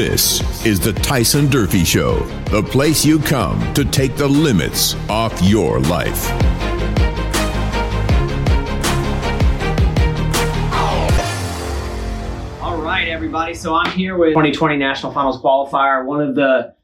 This is the Tyson Durfee Show, the place you come to take the limits off your life. All right, everybody. So I'm here with 2020 National Finals qualifier, one of the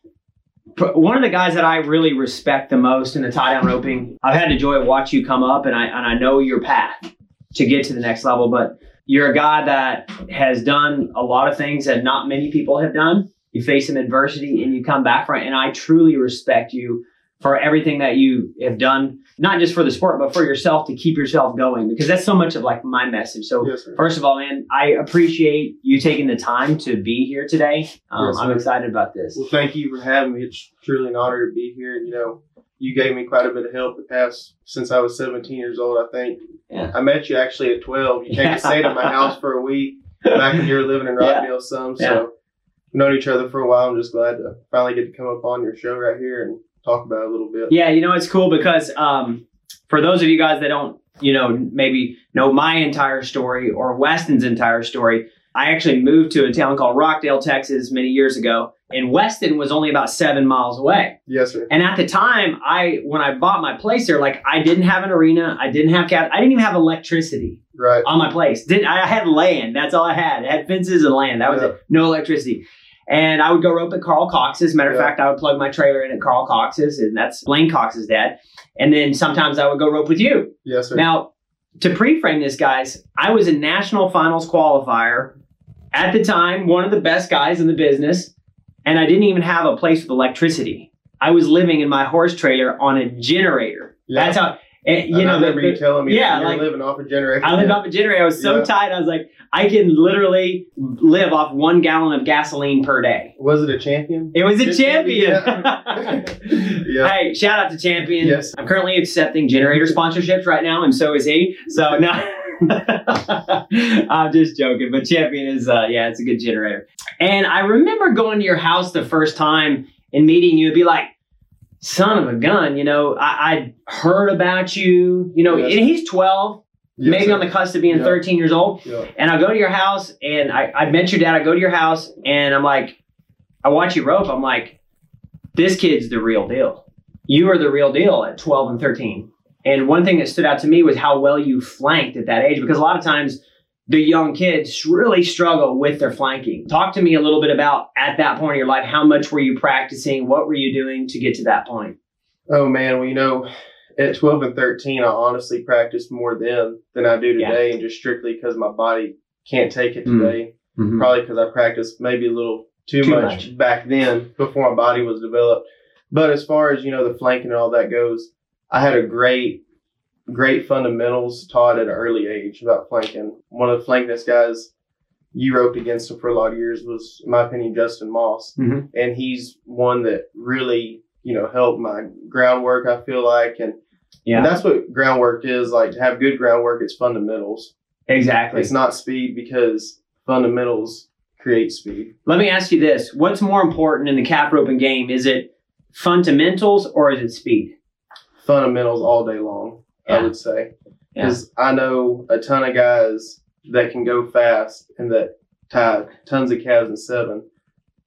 one of the guys that I really respect the most in the tie down roping. I've had the joy of watch you come up, and I and I know your path to get to the next level. But you're a guy that has done a lot of things that not many people have done. You face some adversity and you come back from it, and I truly respect you for everything that you have done, not just for the sport, but for yourself to keep yourself going, because that's so much of like my message. So, Yes, first of all, man, I appreciate you taking the time to be here today. Um, Yes, I'm excited about this. Well, thank you for having me. It's truly an honor to be here. You know, you gave me quite a bit of help the past since I was 17 years old. I think Yeah. I met you actually at 12. You came to stay to my house for a week back when you were living in Yeah. Rockdale. Some so Yeah. we've known each other for a while. I'm just glad to finally get to come up on your show right here and talk about it a little bit. Yeah, you know it's cool because um, for those of you guys that don't, you know, maybe know my entire story or Westyn's entire story, I actually moved to a town called Rockdale, Texas, many years ago, and Westyn was only about seven miles away. Yes, sir. And at the time, I when I bought my place there, like I didn't have an arena, I didn't have cap, I didn't even have electricity Right. on my place. Did I had land? That's all I had. I had fences and land. That was Yeah. it. No electricity. And I would go rope at Carl Cox's. Matter of Yeah. fact, I would plug my trailer in at Carl Cox's, and that's Blaine Cox's dad. And then sometimes I would go rope with you. Yes, sir. Now, to pre-frame this, guys, I was a national finals qualifier at the time, one of the best guys in the business, and I didn't even have a place with electricity. I was living in my horse trailer on a generator. Yeah. That's how. And, you And I know, the- remember you the- telling me yeah, you like- living off a generator. I lived off a generator. I was so Yeah. tight. I was like, I can literally live off one gallon of gasoline per day. Was it a champion? It was a Good champion. Yeah. Hey, shout out to Champion. Yes. I'm currently accepting generator sponsorships right now, and so is he. So no, I'm just joking. But Champion is, uh, yeah, it's a good generator. And I remember going to your house the first time and meeting you and be like, son of a gun, you know, I, I heard about you. You know, Yes. and he's 12, Yes, maybe sir. on the cusp of being Yeah. 13 years old. Yeah. And I go to your house and I, I met your dad. I go to your house and I'm like, I watch you rope. I'm like, this kid's the real deal. You are the real deal at 12 and 13. And one thing that stood out to me was how well you flanked at that age because a lot of times the young kids really struggle with their flanking. Talk to me a little bit about at that point in your life, how much were you practicing? What were you doing to get to that point? Oh man, well you know, at twelve and thirteen, I honestly practiced more then than I do Yeah. today, and just strictly because my body can't take it Mm. today. Probably because I practiced maybe a little too, Too much, much. back then before my body was developed. But as far as you know, the flanking and all that goes, I had a great, great fundamentals taught at an early age about flanking. One of the flankness guys you roped against him for a lot of years was, in my opinion, Justin Maass Mhm. and he's one that really you know helped my groundwork i feel like and, Yeah, and that's what groundwork is like to have good groundwork it's fundamentals exactly. it's not speed because fundamentals create speed Let me ask you this: What's more important in the calf roping game? Is it fundamentals or is it speed? Fundamentals all day long Yeah. i would say Yeah. because i know a ton of guys that can go fast and that tie tons of calves in seven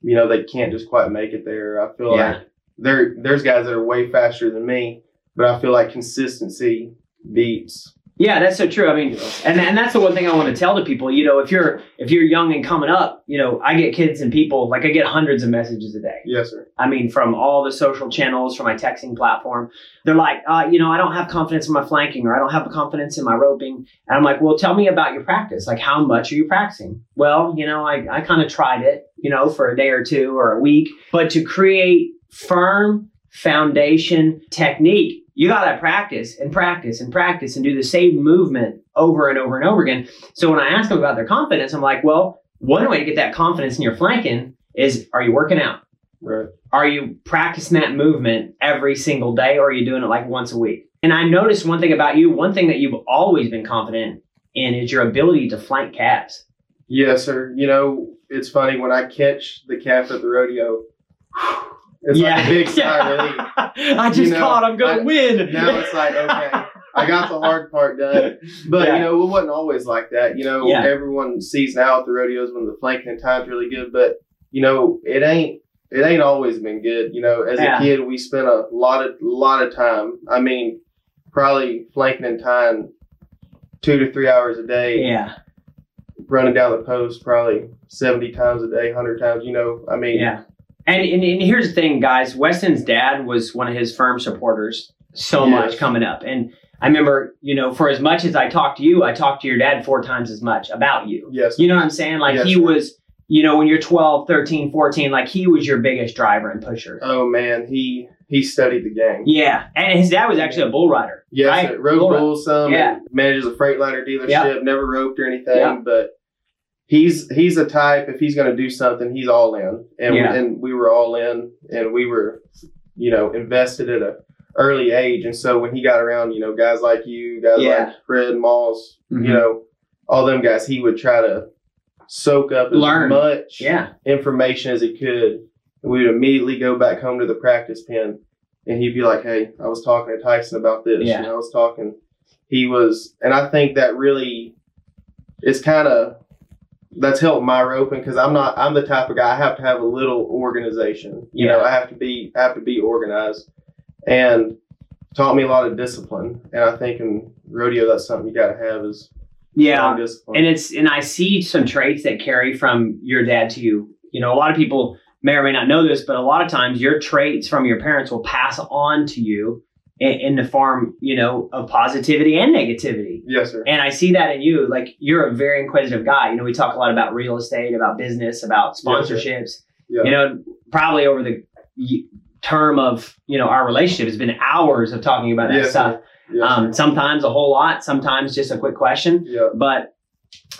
you know they can't just quite make it there i feel Yeah. like there there's guys that are way faster than me but i feel like consistency beats Yeah, that's so true. I mean, and and that's the one thing I want to tell to people. You know, if you're if you're young and coming up, you know, I get kids and people like I get hundreds of messages a day. yes sir I mean, from all the social channels, from my texting platform, they're like, uh, you know, I don't have confidence in my flanking or I don't have confidence in my roping. And I'm like, well, tell me about your practice. Like, how much are you practicing? Well, you know, I, I kind of tried it, you know, for a day or two or a week. But to create firm foundation technique, you got to practice and practice and practice and do the same movement over and over and over again. So when I ask them about their confidence, I'm like, well, one way to get that confidence in your flanking is are you working out? right are you practicing that movement every single day or are you doing it like once a week? And I noticed one thing about you, one thing that you've always been confident in is your ability to flank calves. Yes, sir. You know, it's funny when I catch the calf at the rodeo. It's like a big sigh of relief. I just You know, caught. I'm going to I- win. Now it's like, okay, I got the hard part done. But Yeah. you know, it wasn't always like that. You know, Yeah. everyone sees now at the rodeos when the flanking and time's really good. But you know, it ain't it ain't always been good. You know, as Yeah. a kid, we spent a lot of lot of time. I mean, probably flanking and tying two to three hours a day, Yeah. running down the post probably seventy times a day, hundred times. You know, I mean, Yeah. And, and and here's the thing, guys. Westyn's dad was one of his firm supporters so Yes. much coming up. And I remember, you know, for as much as I talked to you, I talked to your dad four times as much about you. yes, You know what I'm saying? Like Yes, he was, you know, when you're 12, 13, 14, like he was your biggest driver and pusher. Oh man, he he studied the game. Yeah. And his dad was actually a bull rider. Yes, right? rode Bull bulls some. Yeah. and manages a Freightliner dealership. Yep. Never roped or anything, Yep. but he's he's a type. If he's going to do something, he's all in. And Yeah. and we were all in, and we were, you know, invested at a early age. And so when he got around, you know, guys like you, guys Yeah. like Fred Moss, Mhm. you know, all them guys, he would try to soak up as Learn. much Yeah. information as he could. We would immediately go back home to the practice pen, and he'd be like, "Hey, I was talking to Tyson about this. Yeah. Know, I was talking." He was, and I think that really, it's kind of that's helped my roping because I'm not. I'm the type of guy I have to have a little organization. You know, I have to be I have to be organized, and taught me a lot of discipline. And I think in rodeo, that's something you got to have is Yeah. discipline. And it's and I see some traits that carry from your dad to you. You know, a lot of people may or may not know this, but a lot of times your traits from your parents will pass on to you in, in the form, you know, of positivity and negativity. yes, sir. And I see that in you. Like you're a very inquisitive guy. You know, we talk a lot about real estate, about business, about sponsorships. Yeah. You know, probably over the term of you know our relationship has been hours of talking about that Yes, stuff. Yes. Um, sometimes a whole lot, sometimes just a quick question yeah. but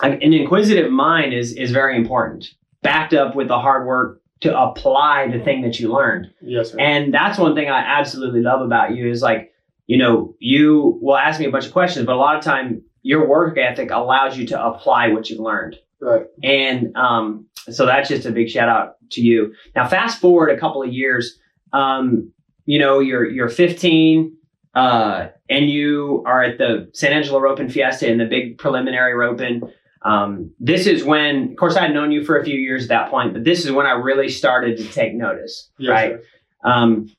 an inquisitive mind is is very important backed up with the hard work to apply the thing that you learned Yes, sir. and that's one thing i absolutely love about you is like you know you will ask me a bunch of questions but a lot of time your work ethic allows you to apply what you've learned right. and um, so that's just a big shout out to you. Now, fast forward a couple of years, um, you know, you're you're 15, uh, and you are at the San Angelo Roping Fiesta in the big preliminary roping. Um, this is when, of course, I had known you for a few years at that point, but this is when I really started to take notice. Yes, right? Um,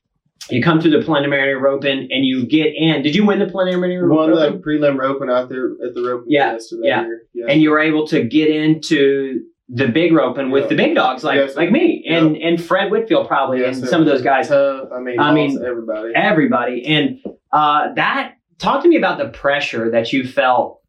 you come through the preliminary roping and you get in. Did you win the preliminary Won roping? the prelim roping out there at the roping Yeah, yeah. Yeah. and you were able to get into the big roping with Yeah. the big dogs like Yes, like me and and Fred Whitfield probably Yes, and some of those guys tough. I mean, I mean, everybody. everybody and uh that talk to me about the pressure that you felt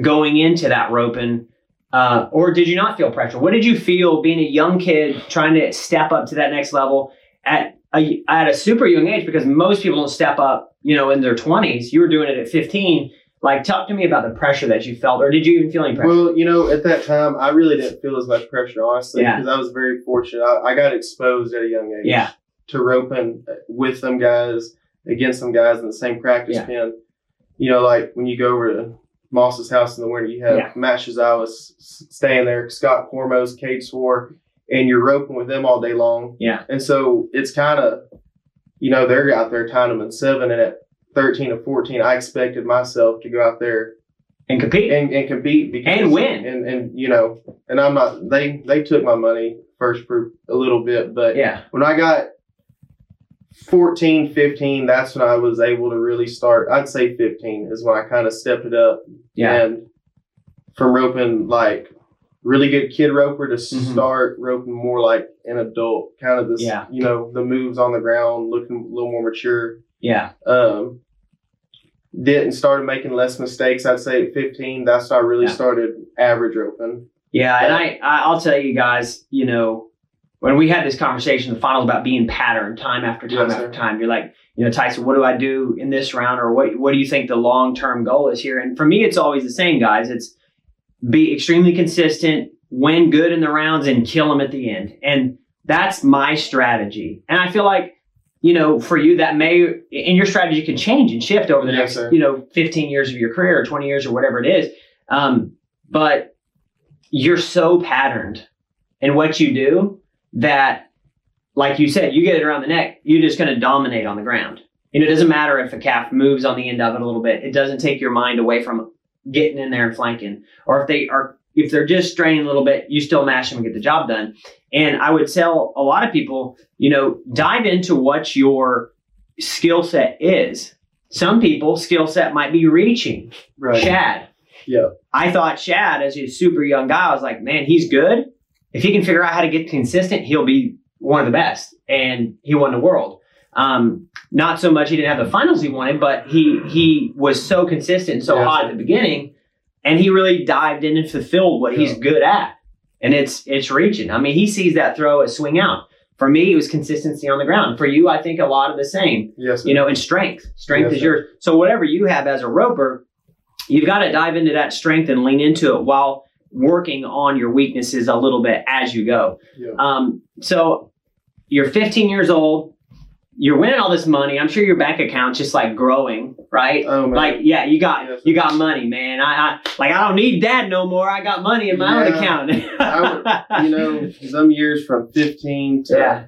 going into that roping uh, or did you not feel pressure? What did you feel being a young kid trying to step up to that next level at a, at a super young age? Because most people don't step up, you know, in their twenties. You were doing it at fifteen. Like, talk to me about the pressure that you felt, or did you even feel any pressure? Well, you know, at that time, I really didn't feel as much pressure, honestly, Yeah. because I was very fortunate. I, I got exposed at a young age Yeah. to roping with some guys, against some guys in the same practice Yeah. pen. You know, like when you go over to Maass's house in the winter, you have Yeah. Matt Shiozawa s- s- staying there, Scott Kormos, Cade Swor, and you're roping with them all day long. Yeah. And so it's kind of, you know, they're out there tying them in seven, and at 13 or 14, I expected myself to go out there and compete. and, and compete because, And win. and and you know and I'm not they they took my money first for a little bit but yeah. when I got 14 15 that's when I was able to really start I'd say 15 is when I kind of stepped it up Yeah. and from roping like really good kid roper to Mhm. start roping more like an adult kind of this Yeah. you know the moves on the ground looking a little more mature Yeah. um, didn't started making less mistakes. I'd say at 15, that's when I really Yeah. started average roping. Yeah. And I, I'll tell you guys, you know, when we had this conversation, the final about being patterned time after time Yes, after sir. time, you're like, you know, Tyson, what do I do in this round, or what what do you think the long term goal is here? And for me, it's always the same, guys. It's be extremely consistent, win good in the rounds, and kill them at the end. And that's my strategy. And I feel like, you know, for you, that may and your strategy can change and shift over the Yes, next, sir. you know, 15 years of your career or 20 years or whatever it is. Um, but you're so patterned in what you do that, like you said, you get it around the neck, you're just going to dominate on the ground. You know, it doesn't matter if a calf moves on the end of it a little bit. It doesn't take your mind away from getting in there and flanking. Or if they are if they're just straining a little bit, you still mash them and get the job done. And I would tell a lot of people, you know, dive into what your skill set is. Some people skill set might be reaching. Right. Shad. Yeah. I thought Shad, as a super young guy, I was like, man, he's good. If he can figure out how to get consistent, he'll be one of the best. And he won the world. Um, not so much he didn't have the finals he wanted, but he he was so consistent, and so Yes. hot at the beginning, and he really dived in and fulfilled what he's good at. And it's it's reaching. I mean, he sees that throw a swing out. For me, it was consistency on the ground. For you, I think a lot of the same Yes. Sir. you know, and strength. Strength Yes, is yours. So whatever you have as a roper, you've got to dive into that strength and lean into it while working on your weaknesses a little bit as you go. Yeah. Um, so you're 15 years old. You're winning all this money. I'm sure your bank account's just like growing, right? Oh man. Like, yeah, you got Yes, you got money, man. I, I like I don't need dad no more. I got money in my own account. I you know, some years from 15 to yeah,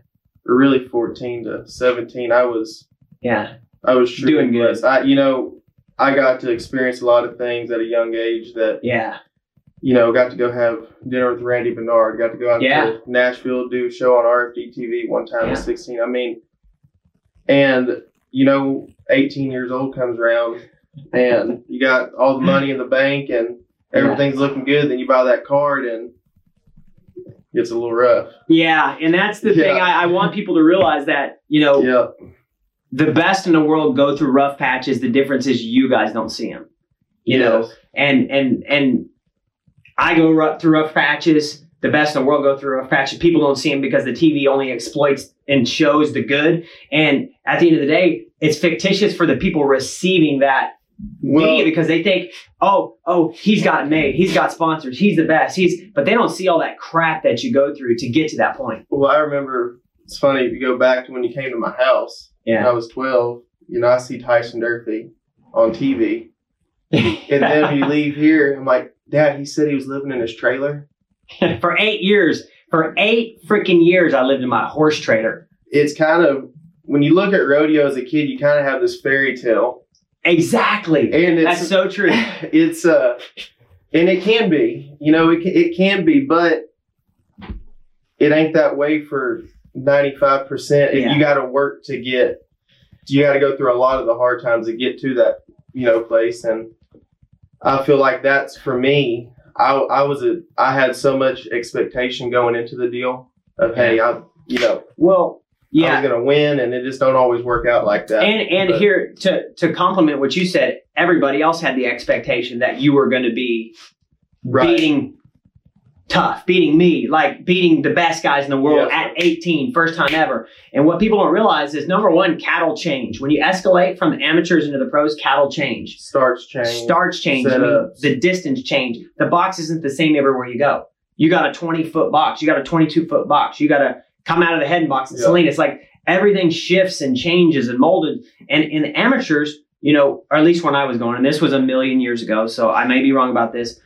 or really 14 to 17, I was yeah, I was Doing good. blessed. I you know, I got to experience a lot of things at a young age that yeah, you know, got to go have dinner with Randy Bernard, got to go out Yeah. to Nashville, do a show on RFD TV one time Yeah. at 16. I mean, and, you know, 18 years old comes around and you got all the money in the bank and everything's looking good. Then you buy that card and it's a little rough. yeah. And that's the thing. I, I want people to realize that you know Yeah. the best in the world go through rough patches. The difference is you guys don't see them. You know, and and and I go rough, through rough patches. The best in the world go through rough patches. People don't see them because the TV only exploits and shows the good. And at the end of the day, it's fictitious for the people receiving that Well- media because they think, oh, oh, he's got made. He's got sponsors. He's the best. He's, but they don't see all that crap that you go through to get to that point. Well, I remember it's funny if you go back to when you came to my house when I was 12. You know, I see Tyson Durfee on TV. And then when you leave here, I'm like, Dad, he said he was living in his trailer. for eight years, for eight freaking years, I lived in my horse trailer. It's kind of when you look at rodeo as a kid, you kind of have this fairy tale, Exactly. and it's That's so true. it's uh, and it can be, you know, it can, it can be, but it ain't that way for ninety five percent. Yeah. You got to work to get, you got to go through a lot of the hard times to get to that, you know, place, and I feel like that's for me. I I was a I had so much expectation going into the deal of hey I you know Well, yeah. I was gonna win and it just don't always work out like that. And and But- here to to compliment what you said, everybody else had the expectation that you were going to be right. beating tough, beating me, like beating the best guys in the world Yes, at 18, first time ever. And what people don't realize is number one, cattle change. When you escalate from the amateurs into the pros, cattle change. starts change. Starts change. I mean, the distance change. The box isn't the same everywhere you go. You got a 20 foot box. You got a 22 foot box. You got to come out of the head box and Yeah. Selena. It's like everything shifts and changes and molded. And in the amateurs, you know, or at least when I was going, and this was a million years ago, so I may be wrong about this.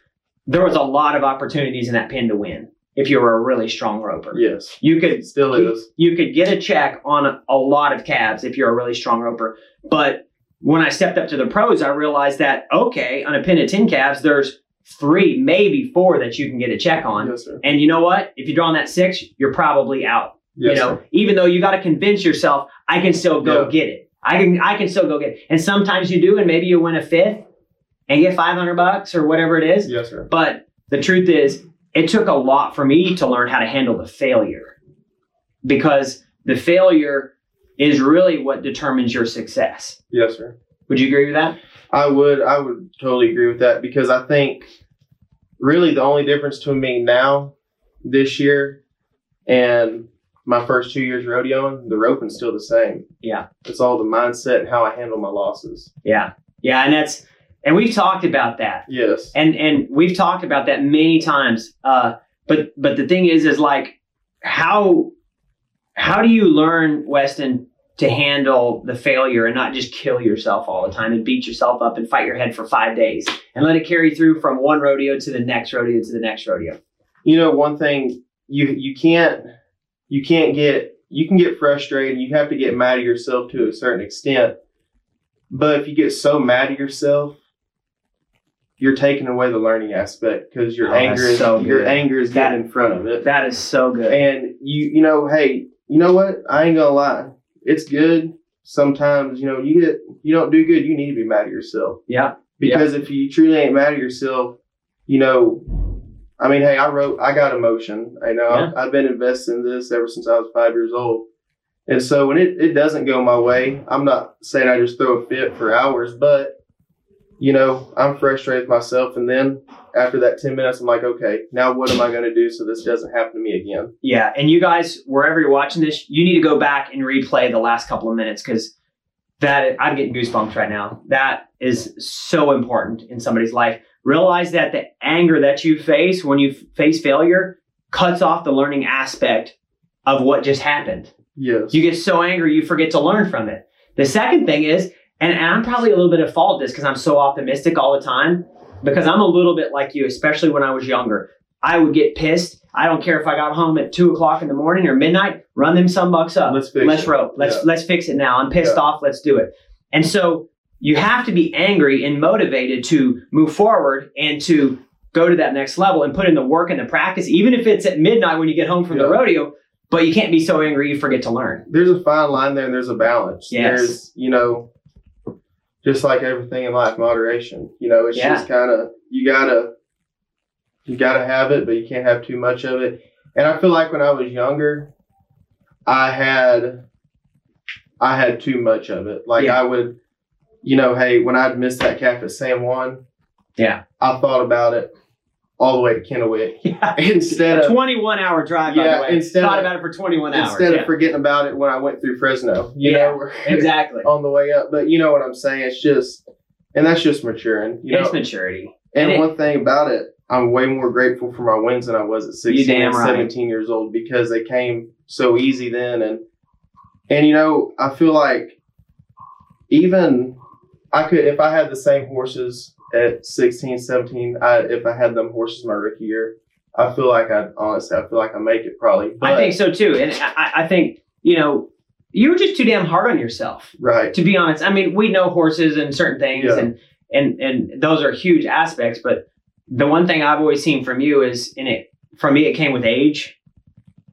There was a lot of opportunities in that pin to win if you were a really strong roper. Yes, You could still is. you could get a check on a, a lot of calves if you're a really strong roper. But when I stepped up to the pros, I realized that okay, on a pin of ten calves, there's three, maybe four that you can get a check on. Yes, sir. And you know what? If you draw on that six, you're probably out. Yes, you know, sir. even though you got to convince yourself, I can still go Yeah. get it. I can I can still go get it. And sometimes you do, and maybe you win a fifth and get five hundred bucks or whatever it is. Yes, sir. But the truth is, it took a lot for me to learn how to handle the failure because the failure is really what determines your success. Yes, sir. Would you agree with that? I would I would totally agree with that because I think really the only difference between me now this year and my first two years rodeoing, the roping's still the same. Yeah. It's all the mindset and how I handle my losses. Yeah. Yeah. And that's, and we've talked about that. Yes. And, and we've talked about that many times. Uh, but, but the thing is, is like, how, how do you learn, Westyn, to handle the failure and not just kill yourself all the time and beat yourself up and fight your head for five days and let it carry through from one rodeo to the next rodeo to the next rodeo? You know, one thing you you can't you can't get you can get frustrated. You have to get mad at yourself to a certain extent. But if you get so mad at yourself, you're taking away the learning aspect because your Oh, anger is so your good. anger is That- getting in front of it. That is so good. and you you know, hey, you know what? I ain't gonna lie. It's good. Sometimes, you know, you get you don't do good, you need to be mad at yourself. yeah. Because if you truly ain't mad at yourself, you know, I mean, hey, I wrote, I got emotion. I know Yeah. I've, I've been invested in this ever since I was five years old. And so when it, it doesn't go my way, I'm not saying I just throw a fit for hours, but, you know, I'm frustrated myself. And then after that 10 minutes, I'm like, okay, now what am I going to do so this doesn't happen to me again? Yeah, and you guys, wherever you're watching this, you need to go back and replay the last couple of minutes because that I'm getting goosebumps right now. That is so important in somebody's life. Realize that the anger that you face when you face failure cuts off the learning aspect of what just happened. Yes. You get so angry, you forget to learn from it. The second thing is, and, and I'm probably a little bit at fault this because I'm so optimistic all the time, because I'm a little bit like you, especially when I was younger. I would get pissed. I don't care if I got home at two o'clock in the morning or midnight. Run them some bucks up. Let's fix let's it. rope. Let's Yeah. let's fix it now. I'm pissed Yeah. off. Let's do it. And so you have to be angry and motivated to move forward and to go to that next level and put in the work and the practice, even if it's at midnight when you get home from the rodeo. But you can't be so angry you forget to learn. there's a fine line there and there's a balance. Yes. There's, you know, just like everything in life, moderation. You know, it's Yeah. just kind of, you gotta, you gotta have it, but you can't have too much of it. And I feel like when I was younger, I had, I had too much of it. Like Yeah. I would, you know, hey, when I'd missed that calf at San Juan, Yeah. I thought about it all the way to Kennewick. Yeah. Instead A of 21 hour drive, by Yeah, the way. instead Thought of- about it for 21 hours. instead yeah. of forgetting about it when I went through Fresno. You Yeah, know, exactly. on the way up. But you know what I'm saying? It's just, and that's just maturing. You know, it's maturity. and and it- one thing about it, I'm way more grateful for my wins than I was at 16 damn and right. 17 years old because they came so easy then. And, and you know, I feel like even I could, if I had the same horses at 16, 17, I, if I had them horses my rookie year, I feel like I honestly, I feel like I make it probably. I think so too. And I, I think, you know, you were just too damn hard on yourself. right. to be honest. I mean, we know horses and certain things, Yeah. and and and those are huge aspects. But the one thing I've always seen from you is, in it for me, it came with age.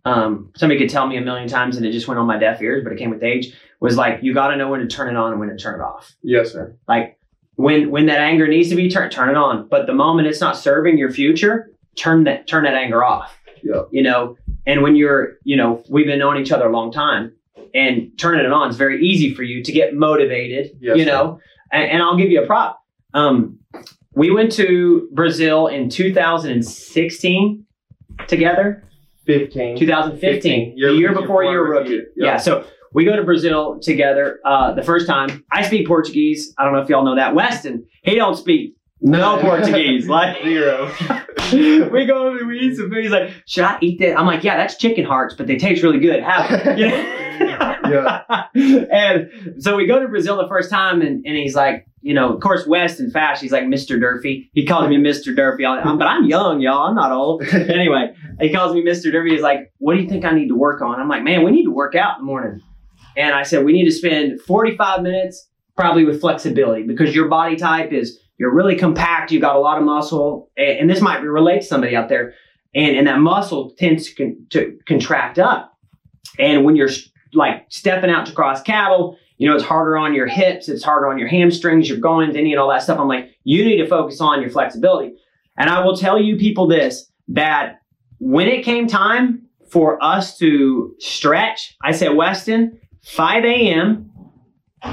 Um, somebody could tell me a million times, and it just went on my deaf ears. But it came with age. Was like you got to know when to turn it on and when to turn it off. Yes, sir. Like when when that anger needs to be turned, turn it on. But the moment it's not serving your future, turn that turn that anger off. Yeah. You know, and when you're, you know, we've been knowing each other a long time, and turning it on is very easy for you to get motivated. Yes, you know, and, and I'll give you a prop. Um, we went to Brazil in 2016 together. 15. 2015, Year- the year before you were rookie. Yeah. yeah. so we go to Brazil together. Uh, the first time I speak Portuguese. I don't know if y'all know that. Westyn, he don't speak no Portuguese. Like Zero. we go over, we eat some food. He's like, should I eat that? I'm like, yeah, that's chicken hearts, but they taste really good. Have. You know? and so we go to Brazil the first time, and, and he's like, you know, of course, West and Fash, he's like Mr. Durfee. He calls me Mr. Durfee. I'm, but I'm young, y'all. I'm not old. anyway, he calls me Mr. Durfee. He's like, what do you think I need to work on? I'm like, man, we need to work out in the morning. And I said, we need to spend 45 minutes probably with flexibility because your body type is, you're really compact. You've got a lot of muscle. And, and this might relate to somebody out there. And, and that muscle tends to, con- to contract up. And when you're like stepping out to cross cattle, you know, it's harder on your hips, it's harder on your hamstrings, your groins, any and all that stuff. I'm like, you need to focus on your flexibility. And I will tell you people this that when it came time for us to stretch, I said, Westyn, 5 a.m.,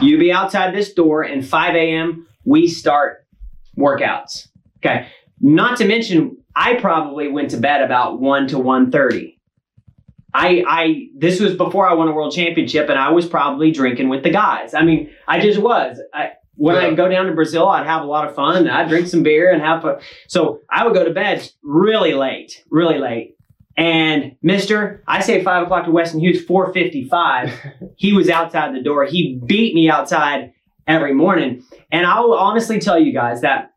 you be outside this door, and 5 a.m., we start workouts. Okay. Not to mention, I probably went to bed about 1 to 1.30. I, I, this was before I won a world championship, and I was probably drinking with the guys. I mean, I just was. I, when Yeah. I go down to Brazil, I'd have a lot of fun. I'd drink some beer and have fun. So I would go to bed really late, really late. And Mister, I say five o'clock to Westyn Hughes, four fifty-five. he was outside the door. He beat me outside every morning. And I will honestly tell you guys that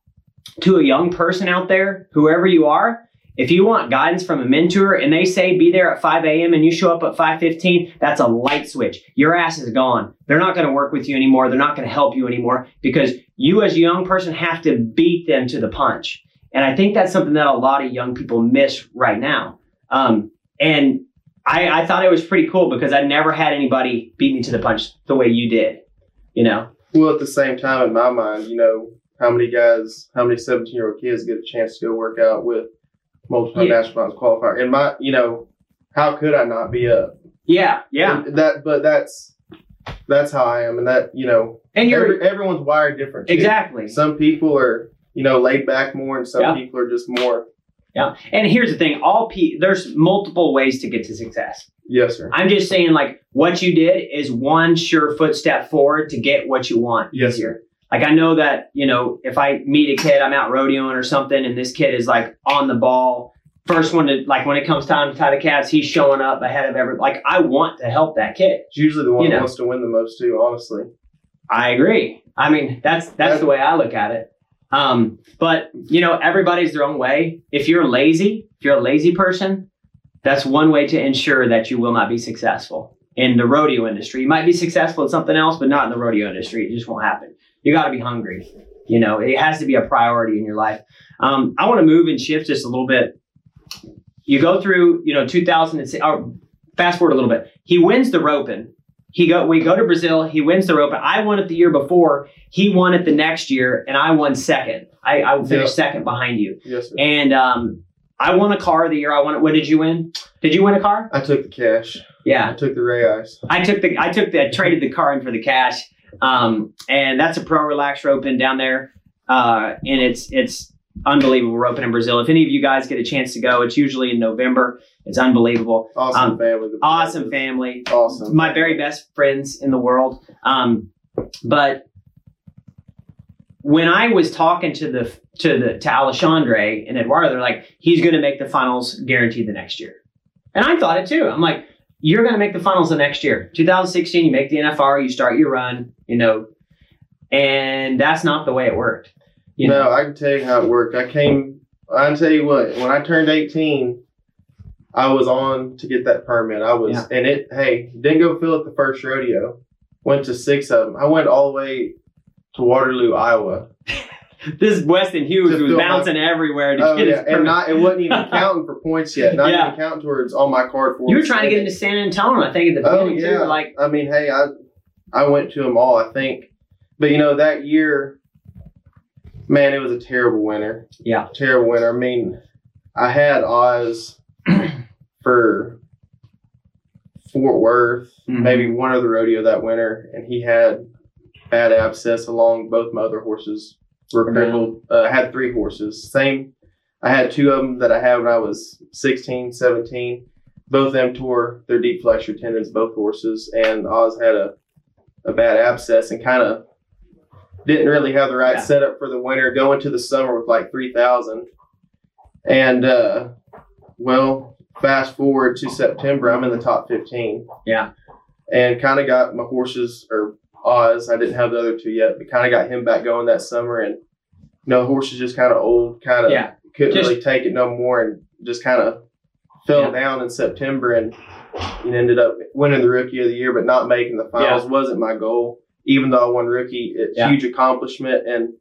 to a young person out there, whoever you are, if you want guidance from a mentor and they say be there at 5 a.m. and you show up at 5:15, that's a light switch. Your ass is gone. They're not going to work with you anymore. They're not going to help you anymore because you as a young person have to beat them to the punch. And I think that's something that a lot of young people miss right now. Um, and I, I thought it was pretty cool because I never had anybody beat me to the punch the way you did. You know? Well, at the same time, in my mind, you know, how many guys, how many 17 year old kids get a chance to go work out with multiple Yeah. national qualifier? And my, you know, how could I not be up? Yeah, yeah. And that, but that's, that's how I am. And that, you know, And you're every, everyone's wired different. too. exactly. Some people are, you know, laid back more and some Yeah. people are just more, Yeah. And here's the thing, all P, there's multiple ways to get to success. yes, sir. I'm just saying like what you did is one sure footstep forward to get what you want Yes, easier. Like I know that, you know, if I meet a kid, I'm out rodeoing or something and this kid is like on the ball, first one to like when it comes time to tie the calves, he's showing up ahead of every like I want to help that kid. It's usually the one You that know. wants to win the most too, honestly. I agree. I mean, that's that's the way I look at it. Um, but you know, everybody's their own way. If you're lazy, if you're a lazy person, that's one way to ensure that you will not be successful in the rodeo industry. You might be successful at something else, but not in the rodeo industry. It just won't happen. You got to be hungry. You know, it has to be a priority in your life. Um, I want to move and shift just a little bit. You go through, you know, 2006. Or fast forward a little bit. He wins the roping. He go. We go to Brazil. He wins the roping. I won it the year before. He won it the next year, and I won second. I, I finished Yeah. second behind you. Yes, sir. And um, I won a car the year I won it. What did you win? Did you win a car? I took the cash. Yeah. I took the Ray Ice. I took the I took the I traded the car in for the cash. Um, and that's a pro relax roping down there. Uh, and it's it's unbelievable roping in Brazil. If any of you guys get a chance to go, it's usually in November. It's unbelievable. Awesome Um, family. Awesome family. Awesome. my very best friends in the world. Um, but when I was talking to the to the to Alexandre and Eduardo, they're like, he's going to make the finals guaranteed the next year, and I thought it too. I'm like, you're going to make the finals the next year, 2016. You make the NFR, you start your run, you know, and that's not the way it worked. You know, no, I can tell you how it worked. I came. I tell you what. When I turned eighteen, I was on to get that permit. I was, Yeah. and it. Hey, didn't go fill at the first rodeo. Went to six of them. I went all the way to Waterloo, Iowa. this Westyn Hughes was fill my- bouncing everywhere to Oh get yeah, his and permit. not. It wasn't even counting for points yet. Not Yeah. even counting towards on my card for. you were trying to get into San Antonio, I think, at the Oh beginning yeah. too. Like, I mean, hey, I I went to them all. I think, but you know that year, man, it was a terrible winter. Yeah. terrible winter. I mean, I had Oz for Fort Worth, Mhm. maybe one other rodeo that winter, and he had bad abscess along both my other horses were Yeah. crippled. Uh, I had three horses. Same. I had two of them that I had when I was 16, 17. Both of them tore their deep flexor tendons, both horses, and Oz had a, a bad abscess and kind of didn't really have the right Yeah. setup for the winter. Going to the summer with like 3,000. And, uh, well, fast forward to September, I'm in the top 15 yeah, and kind of got my horses or Oz. I didn't have the other two yet, but kind of got him back going that summer. And you know, the horse is just kind of old, kind of Yeah. couldn't Just- really take it no more, and just kind of fell Yeah. down in September and, and ended up winning the rookie of the year, but not making the finals wasn't my goal. Even though I won rookie, it's Yeah. huge accomplishment, and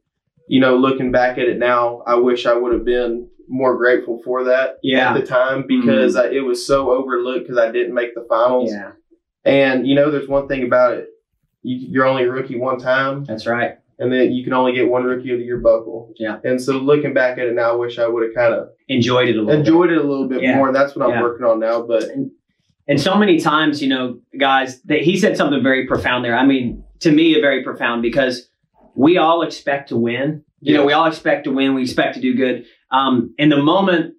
you know, looking back at it now, I wish I would have been more grateful for that Yeah. Mm-hmm. at the time because I, it was so overlooked because I didn't make the finals. yeah. And you know, there's one thing about it: you, you're only a rookie one time, That's right. and then you can only get one rookie of the year buckle. Yeah. And so, looking back at it now, I wish I would have kind of Enjoyed it a little. bit. enjoyed it a little bit Yeah. more, and that's what I'm Yeah. working on now. But And so many times, you know, guys, that he said something very profound there. I mean, to me, a very profound because we all expect to win. You know, we all expect to win. We expect to do good. Um, and the moment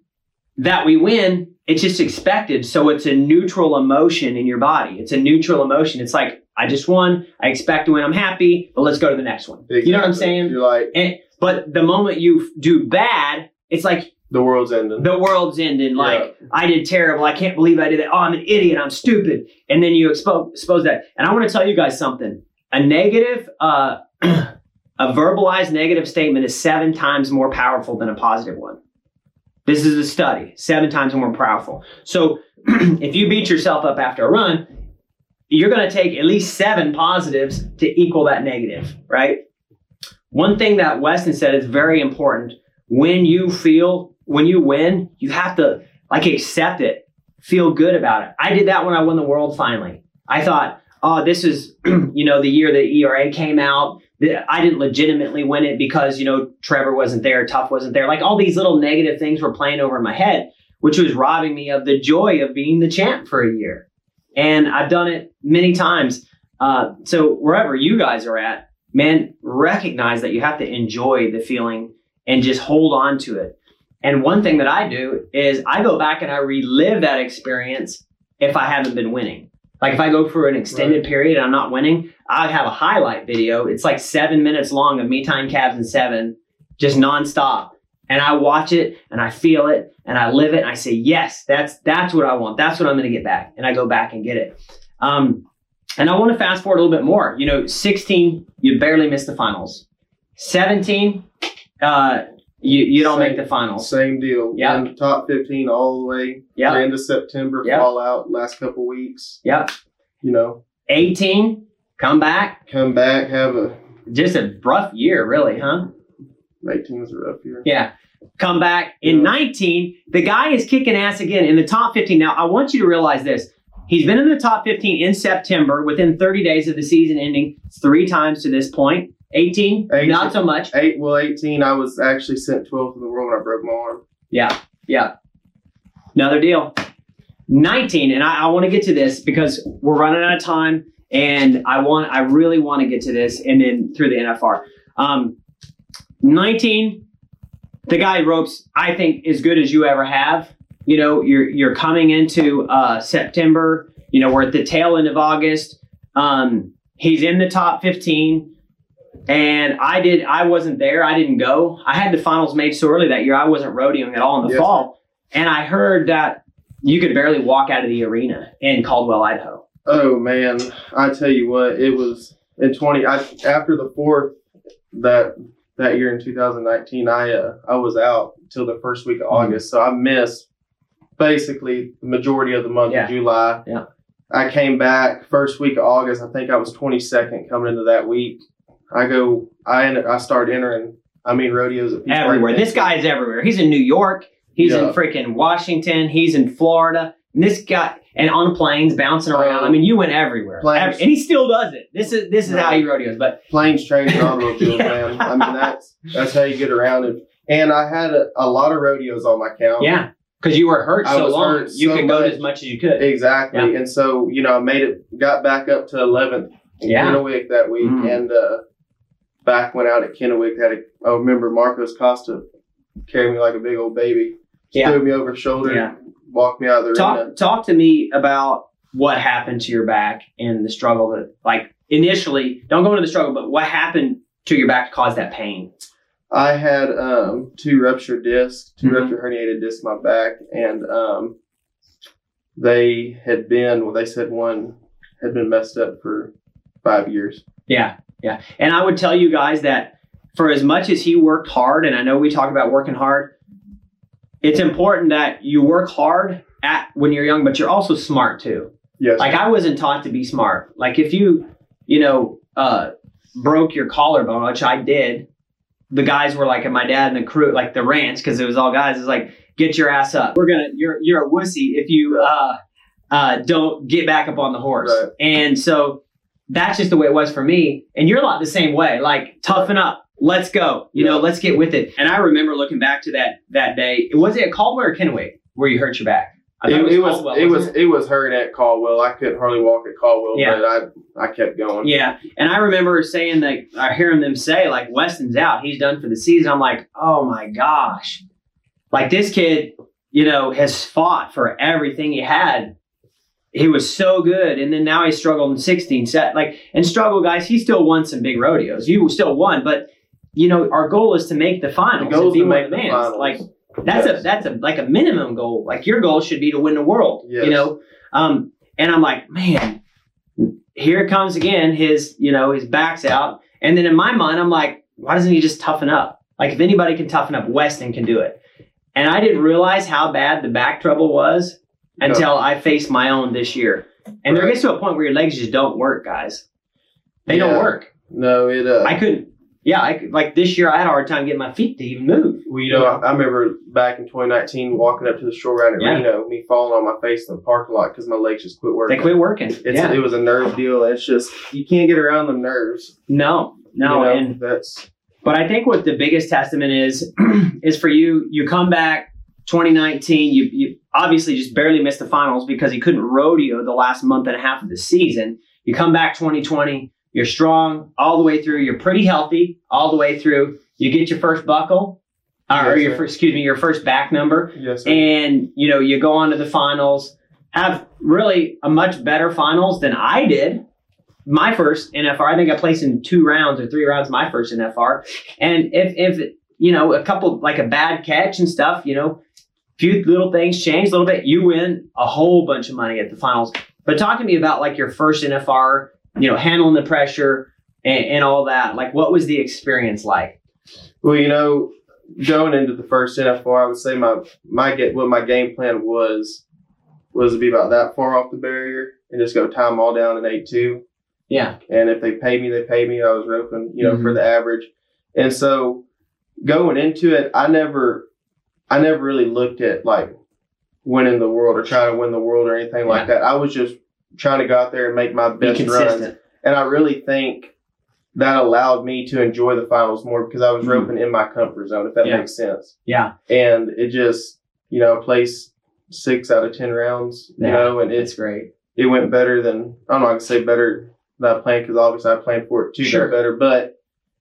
that we win, it's just expected. So it's a neutral emotion in your body. It's a neutral emotion. It's like, I just won. I expect to win. I'm happy, but let's go to the next one. You know what I'm saying? You're like And, but the moment you do bad, it's like the world's ending. the world's ending. Like, Yeah. I did terrible. I can't believe I did that. Oh, I'm an idiot. I'm stupid. And then you expose, expose that. And I want to tell you guys something. A negative, uh, a verbalized negative statement is seven times more powerful than a positive one. This is a study, seven times more powerful. So if you beat yourself up after a run, you're going to take at least seven positives to equal that negative, right? One thing that Westyn said is very important. When you feel, when you win, you have to like accept it, feel good about it. I did that when I won the world finally. I thought, oh, this is, you know, the year the ERA came out. I didn't legitimately win it because, you know, Trevor wasn't there, Tuf wasn't there. Like all these little negative things were playing over my head, which was robbing me of the joy of being the champ for a year. And I've done it many times. Uh, so wherever you guys are at, man, recognize that you have to enjoy the feeling and just hold on to it. And one thing that I do is I go back and I relive that experience if I haven't been winning. Like if I go for an extended right. period and I'm not winning, I have a highlight video. It's like seven minutes long of me tying calves in seven, just nonstop. And I watch it and I feel it and I live it and I say, yes, that's that's what I want. That's what I'm going to get back. And I go back and get it. Um, and I want to fast forward a little bit more. You know, 16, you barely missed the finals. 17, uh, you, you don't same, make the finals. Same deal. Yeah. Top 15 all the way. Yeah. End of September, yep. fall out last couple weeks. Yeah. You know. 18, come back. Come back, have a. Just a rough year, really, huh? 19 was a rough year. Yeah. Come back. In yeah. 19, the guy is kicking ass again in the top 15. Now, I want you to realize this. He's been in the top 15 in September within 30 days of the season ending three times to this point. 18, 18 not so much. Eight, well, 18, I was actually sent 12th in the world when I broke my arm. Yeah, yeah. Another deal. 19, and I, I want to get to this because we're running out of time, and I want, I really want to get to this, and then through the NFR. Um, 19, the guy ropes, I think, as good as you ever have you know, you're you're coming into uh, September. You know, we're at the tail end of August. Um, he's in the top 15, and I did. I wasn't there. I didn't go. I had the finals made so early that year. I wasn't rodeoing at all in the yes. fall, and I heard that you could barely walk out of the arena in Caldwell, Idaho. Oh man, I tell you what, it was in 20. I after the fourth that that year in 2019, I uh, I was out till the first week of mm-hmm. August, so I missed basically the majority of the month yeah. of July. Yeah. I came back first week of August. I think I was 22nd coming into that week. I go, I ended, I start entering. I mean, rodeos everywhere. This guy is everywhere. He's in New York. He's yeah. in freaking Washington. He's in Florida. And this guy and on planes bouncing around. I mean, you went everywhere, planes, and he still does it. This is this is right. how he rodeos. But planes, trains, and automobiles, man. I mean, that's that's how you get around it. And I had a, a lot of rodeos on my count. Yeah. Because you were hurt so long, hurt you so could go as much as you could. Exactly, yeah. and so you know, I made it, got back up to 11th in a week that week, mm. and uh, back went out at Kennewick. Had a, I remember Marcos Costa carried me like a big old baby, yeah. threw me over his shoulder, yeah. walked me out of the talk, arena. Talk to me about what happened to your back and the struggle that, like, initially. Don't go into the struggle, but what happened to your back to cause that pain? I had um, two ruptured discs, 2 mm-hmm. ruptured herniated discs in my back, and um, they had been, well, they said one had been messed up for five years. Yeah, yeah. And I would tell you guys that for as much as he worked hard, and I know we talk about working hard, it's important that you work hard at when you're young, but you're also smart too. Yes. Like I wasn't taught to be smart. Like if you, you know, uh, broke your collarbone, which I did, the guys were like, and my dad and the crew, like the ranch, because it was all guys, is like, get your ass up. We're gonna, you're you're a wussy if you uh, uh, don't get back up on the horse. Right. And so that's just the way it was for me. And you're a lot the same way. Like toughen up. Let's go. You know, let's get with it. And I remember looking back to that that day. Was it Caldwell or Kennewick where you hurt your back? it, it, was, it was it was it? it was hurt at Caldwell. I couldn't hardly walk at Caldwell, yeah. but I I kept going. Yeah, and I remember saying that I hearing them say like Westyn's out, he's done for the season. I'm like, oh my gosh, like this kid, you know, has fought for everything he had. He was so good, and then now he struggled in 16 set. Like and struggle, guys. He still won some big rodeos. You still won, but you know our goal is to make the finals. The goal is to make the finals. Like that's yes. a that's a like a minimum goal. Like your goal should be to win the world. Yes. You know, um, and I'm like, man, here it comes again. His you know his back's out, and then in my mind, I'm like, why doesn't he just toughen up? Like if anybody can toughen up, Westyn can do it. And I didn't realize how bad the back trouble was until I face my own this year. And there gets to a point where your legs just don't work, guys. They Yeah. don't work. No, it. Uh, I couldn't. Yeah, I like this year I had a hard time getting my feet to even move. well, you know, I, I remember back in 2019 walking up to the shore round at Yeah. Reno, me falling on my face in the parking lot because my legs just quit working. They quit working. It's, yeah. It was a nerve deal. It's just you can't get around the nerves. no, no, you know? and that's But I think what the biggest testament is is for you. You come back 2019. You you obviously just barely missed the finals because you couldn't rodeo the last month and a half of the season. You come back 2020. You're strong all the way through. You're pretty healthy all the way through. You get your first buckle, uh, or Yes, your sir. first, excuse me, your first back number, yes. sir. and you know you go on to the finals. Have really a much better finals than I did. My first NFR, I think I placed in two rounds or three rounds. My first NFR, and if if you know a couple like a bad catch and stuff, you know, few little things change a little bit, you win a whole bunch of money at the finals. But talk to me about like your first NFR, you know, handling the pressure and, and all that. Like, what was the experience like? Well, you know, going into the first NFR, I would say my my get what my game plan was was to be about that far off the barrier and just go tie them all down in eight two. Yeah, And if they paid me, they paid me. I was roping, you know, mm-hmm. for the average. And so going into it, I never I never really looked at like winning the world or trying to win the world or anything like that. I was just trying to go out there and make my best runs. And I really think that allowed me to enjoy the finals more because I was Mhm. roping in my comfort zone, if that Yeah. makes sense. Yeah, And it just, you know, placed six out of ten rounds, you Yeah, know, and it's great. it went better than I'm not gonna say better than I planned because obviously I planned for it to Sure. better, but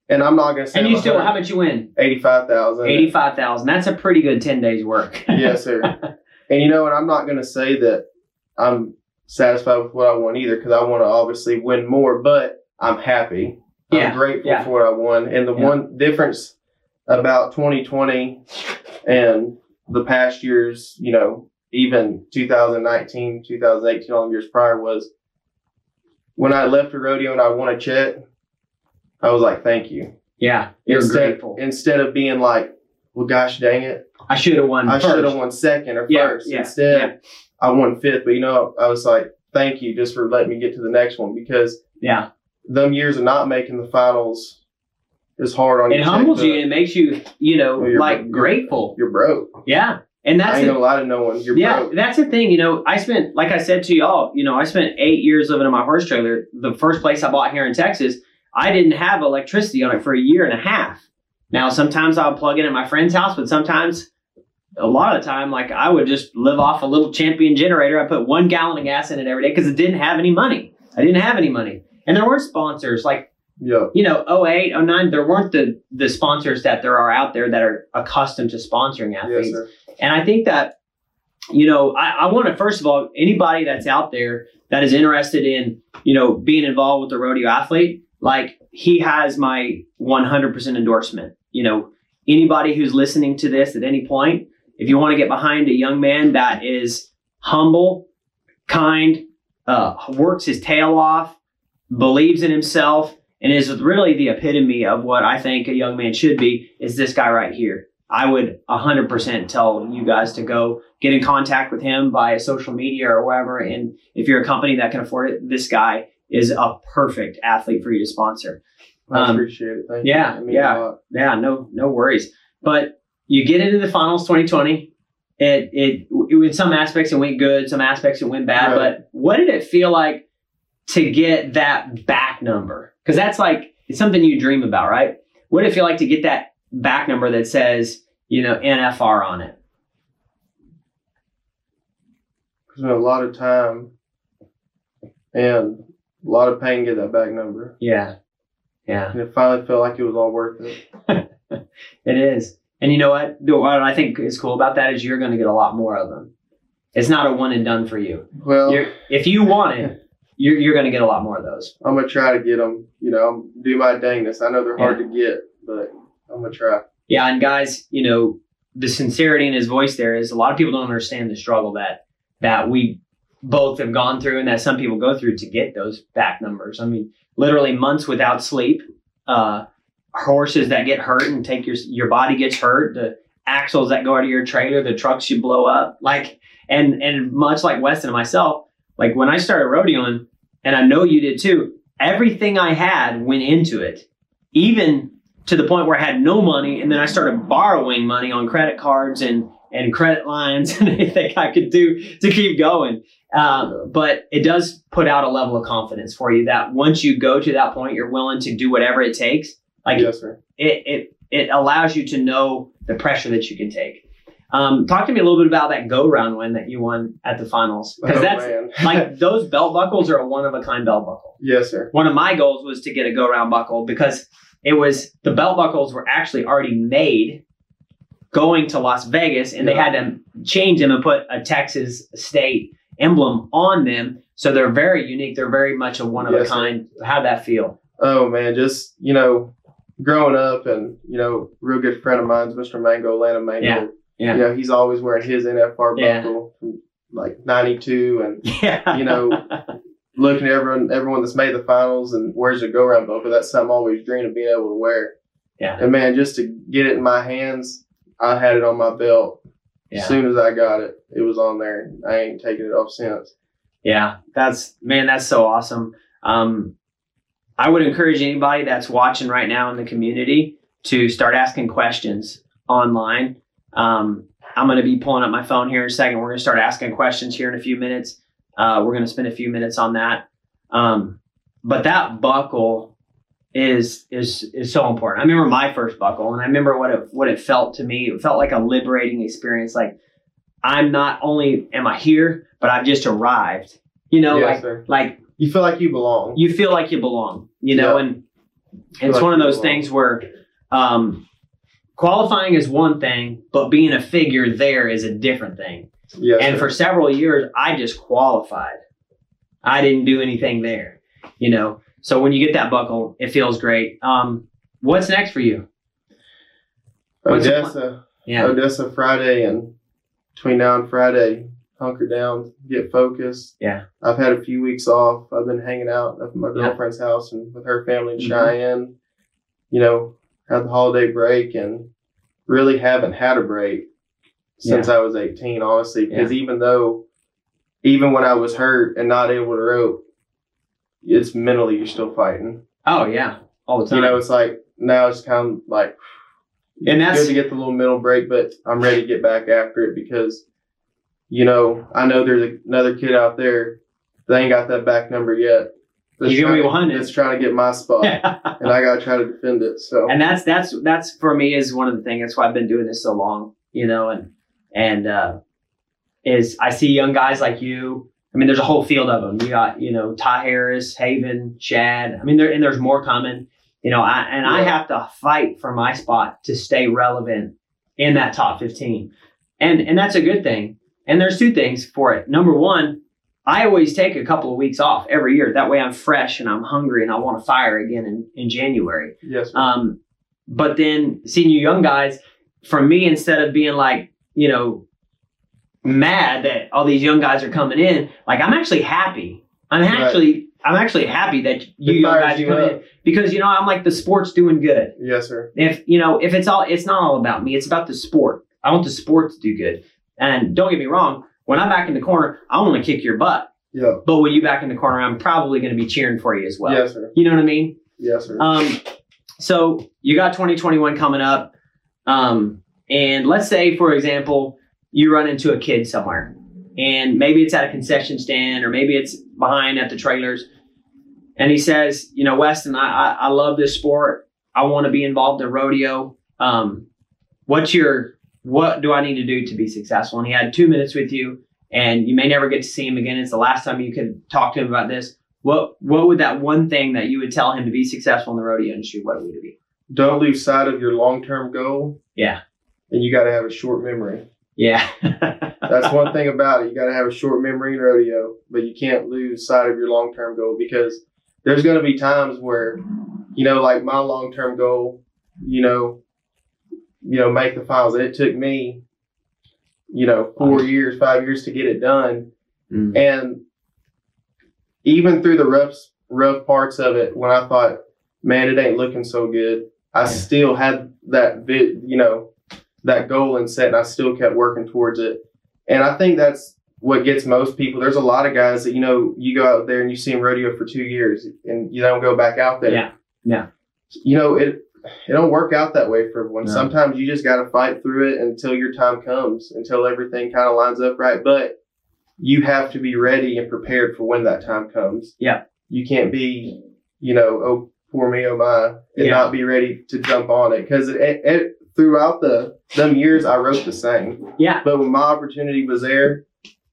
and I'm not gonna say And you still, how much you win? eighty five thousand. Eighty-five thousand. That's a pretty good ten days work. yes, sir. and you know, and I'm not gonna say that I'm satisfied with what I won either because I want to obviously win more, but I'm happy. Yeah, I'm grateful yeah. for what I won. And the Yeah. one difference about 2020 and the past years, you know, even 2019, 2018, all the years prior was when I left the rodeo and I won a check, I was like, thank you. yeah, you're instead, grateful. Instead of being like, well, gosh dang it, I should have won I should have won second or Yeah, first. yeah, Instead, yeah. I won fifth. But you know, I was like, thank you just for letting me get to the next one because Yeah, them years of not making the finals is hard on you. it humbles you and it makes you, you know, Well, like you're- grateful. You're broke. Yeah, and I that's ain't the, gonna lie to no one. You're yeah, broke. that's the thing. You know, I spent, like I said to y'all, you know, I spent eight years living in my horse trailer. The first place I bought here in Texas, I didn't have electricity on it for a year and a half. Now, sometimes I'll plug in at my friend's house, but sometimes, a lot of the time, like I would just live off a little champion generator. I put one gallon of gas in it every day because it didn't have any money. I didn't have any money. And there weren't sponsors. Like Yeah. you know, 08, 09, there weren't the the sponsors that there are out there that are accustomed to sponsoring athletes. sir. and I think that, you know, I, I want to first of all, anybody that's out there that is interested in, you know, being involved with the rodeo athlete, like he has my 100% endorsement. You know, anybody who's listening to this at any point, if you want to get behind a young man that is humble, kind, uh, works his tail off, believes in himself, and is really the epitome of what I think a young man should be, is this guy right here. I would 100% tell you guys to go get in contact with him via social media or wherever. And if you're a company that can afford it, this guy is a perfect athlete for you to sponsor. I Um, appreciate it. Thank yeah, you. Yeah. Yeah, no, no worries. But you get into the finals 2020. It, it, it in some aspects it went good, some aspects it went bad. Right. But what did it feel like to get that back number? Because that's like it's something you dream about, right? What did it feel like to get that back number that says you know NFR on it? It's been a lot of time and a lot of pain to get that back number. Yeah, yeah, And it finally felt like it was all worth it. it is. And you know what? What I think is cool about that is you're going to get a lot more of them. It's not a one and done for you. Well, You're, if you want it, you're, you're going to get a lot more of those. I'm gonna try to get them. You know, do my dangness. I know they're hard to get, but I'm gonna try. Yeah, and guys, you know, the sincerity in his voice there is a lot of people don't understand the struggle that that we both have gone through and that some people go through to get those back numbers. I mean, literally months without sleep, uh, horses that get hurt and take your your body gets hurt, the axles that go out of your trailer, the trucks you blow up. Like, and and much like Westyn and myself, like when I started rodeoing, and I know you did too. Everything I had went into it, even to the point where I had no money, and then I started borrowing money on credit cards and and credit lines and anything I could do to keep going. Um, but it does put out a level of confidence for you that once you go to that point, you're willing to do whatever it takes. Like yes, sir. it, it it allows you to know the pressure that you can take. Um, talk to me a little bit about that go round win that you won at the finals because Oh, that's like those belt buckles are a one of a kind belt buckle. yes, sir. One of my goals was to get a go round buckle because it was the belt buckles were actually already made going to Las Vegas and they had to change them and put a Texas state emblem on them. So they're very unique. They're very much a one of a Yes, sir. kind. How'd that feel? Oh man, just you know, growing up and you know, real good friend of mine's Mr. Mango, Lana Mango. Yeah, yeah. You know, he's always wearing his NFR Yeah. buckle from like '92, and Yeah. You know, looking at everyone, everyone that's made the finals and wears a go round buckle. That's something I always dreamed of being able to wear. yeah. And man, just to get it in my hands, I had it on my belt. Yeah. As soon as I got it, it was on there. I ain't taken it off since. Yeah, that's man, that's so awesome. Um, I would encourage anybody that's watching right now in the community to start asking questions online. Um, I'm going to be pulling up my phone here in a second. We're going to start asking questions here in a few minutes. Uh, we're going to spend a few minutes on that. Um, but that buckle is is is so important. I remember my first buckle, and I remember what it what it felt to me. It felt like a liberating experience. Like I'm not only am I here, but I've just arrived. You know, Yes, like sir. like You feel like you belong. you feel like you belong. You know, Yeah. and it's like one of those belong. things where um, qualifying is one thing, but being a figure there is a different thing. yes, and sir. for several years, I just qualified. I didn't do anything there. You know, so when you get that buckle, it feels great. Um, what's next for you? what's Odessa, Yeah, Odessa Friday, and between now and Friday, hunker down, get focused. Yeah. I've had a few weeks off. I've been hanging out at my Yeah. girlfriend's house and with her family in Mhm. Cheyenne. You know, had the holiday break and really haven't had a break since I was 18, honestly. Because even though, even when I was hurt and not able to rope, it's mentally you're still fighting. Oh yeah, all the time. You know, it's like now it's kind of like and that's good to get the little mental break, but I'm ready to get back after it because, you know, I know there's another kid out there that ain't got that back number yet. You're gonna be behind it. That's trying to get my spot, and I gotta try to defend it. So and that's that's that's for me is one of the things. That's why I've been doing this so long, you know, and and uh, is I see young guys like you. I mean, there's a whole field of them. You got you know Ty Harris, Haven, Shad. I mean, there and there's more coming. You know, I and I have to fight for my spot to stay relevant in that top 15, and and that's a good thing. And there's two things for it. Number one, I always take a couple of weeks off every year. That way, I'm fresh and I'm hungry and I want to fire again in, in January. yes, sir. Um, but then seeing you young guys, for me, instead of being like, you know, mad that all these young guys are coming in, like I'm actually happy. I'm Right. actually, I'm actually happy that you young guys you coming up. in because you know I'm like the sport's doing good. yes, sir. If you know, if it's all, it's not all about me. It's about the sport. I want the sport to do good. And don't get me wrong, when I'm back in the corner, I want to kick your butt. Yeah. But when you back in the corner, I'm probably going to be cheering for you as well. yes, sir. You know what I mean? Yes, sir. Um, so you got 2021 coming up. Um, and let's say, for example, you run into a kid somewhere and maybe it's at a concession stand or maybe it's behind at the trailers. And he says, you know, Westyn, I, I, I love this sport. I want to be involved in rodeo. Um, what's your, what do I need to do to be successful? And he had two minutes with you and you may never get to see him again. It's the last time you could talk to him about this. What, what would that one thing that you would tell him to be successful in the rodeo industry? What would it be? Don't lose sight of your long term goal, Yeah. and you got to have a short memory. Yeah. That's one thing about it. You got to have a short memory in rodeo, but you can't lose sight of your long term goal because there's going to be times where, you know, like my long term goal, you know, you know, make the finals. It took me, you know, four years, five years to get it done, Mm. and even through the rough rough parts of it, when I thought, man, it ain't looking so good, I Yeah. still had that bit, you know, that goal in set, and I still kept working towards it. And I think that's what gets most people. There's a lot of guys that you know you go out there and you see them rodeo for two years, and you don't go back out there. Yeah, yeah. You know it. It don't work out that way for everyone. No. Sometimes you just got to fight through it until your time comes, until everything kind of lines up right. But you have to be ready and prepared for when that time comes. Yeah. You can't be, you know, oh poor me, oh my, and Yeah. not be ready to jump on it because it, it, throughout the them years I wrote the same. Yeah. But when my opportunity was there,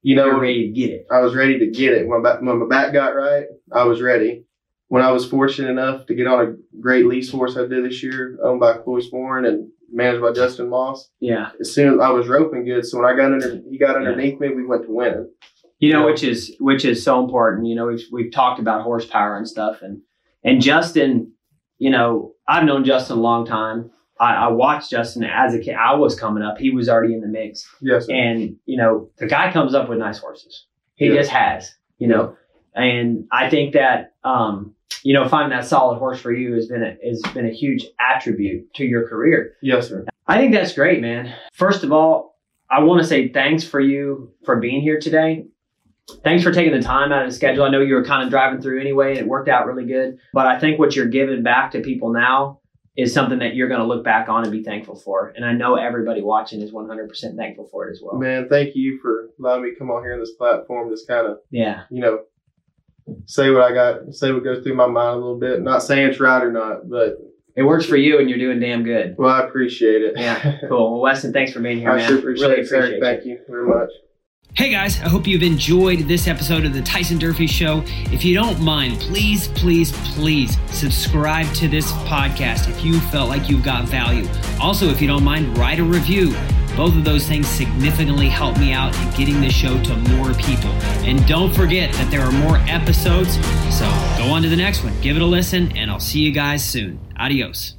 you know, You're ready to get it. I was ready to get it. When my, back, when my back got right, I was ready. When I was fortunate enough to get on a great lease horse I did this year, owned by Cloyce Warren and managed by Justin Maass, Yeah. as soon as I was roping good, so when I got under, he got underneath me, we went to winning. You know, Yeah. which is which is so important. You know, we've we've talked about horsepower and stuff, and and Justin, you know, I've known Justin a long time. I, I watched Justin as a kid. I was coming up. He was already in the mix, Yes, sir. and you know, the guy comes up with nice horses. He Yeah. just has, you know, and I think that um, you know, finding that solid horse for you has been a has been a huge attribute to your career. yes, sir. I think that's great, man. First of all, I want to say thanks for you for being here today. Thanks for taking the time out of the schedule. I know you were kind of driving through anyway, and it worked out really good. But I think what you're giving back to people now is something that you're going to look back on and be thankful for. And I know everybody watching is 100% thankful for it as well. Man, thank you for allowing me to come on here on this platform, just kind of, Yeah. you know, say what I got, say what goes through my mind a little bit. Not saying it's right or not, but It works for you, and you're doing damn good. well, I appreciate it. Yeah. Cool. Well, Westyn, thanks for being here, I man. sure appreciate really it, appreciate you. Thank you very much. Hey guys, I hope you've enjoyed this episode of the Tyson Durfee Show. If you don't mind, please, please, please subscribe to this podcast if you felt like you got value. Also, if you don't mind, write a review. Both of those things significantly help me out in getting this show to more people. And don't forget that there are more episodes, so go on to the next one, give it a listen, and I'll see you guys soon. Adios.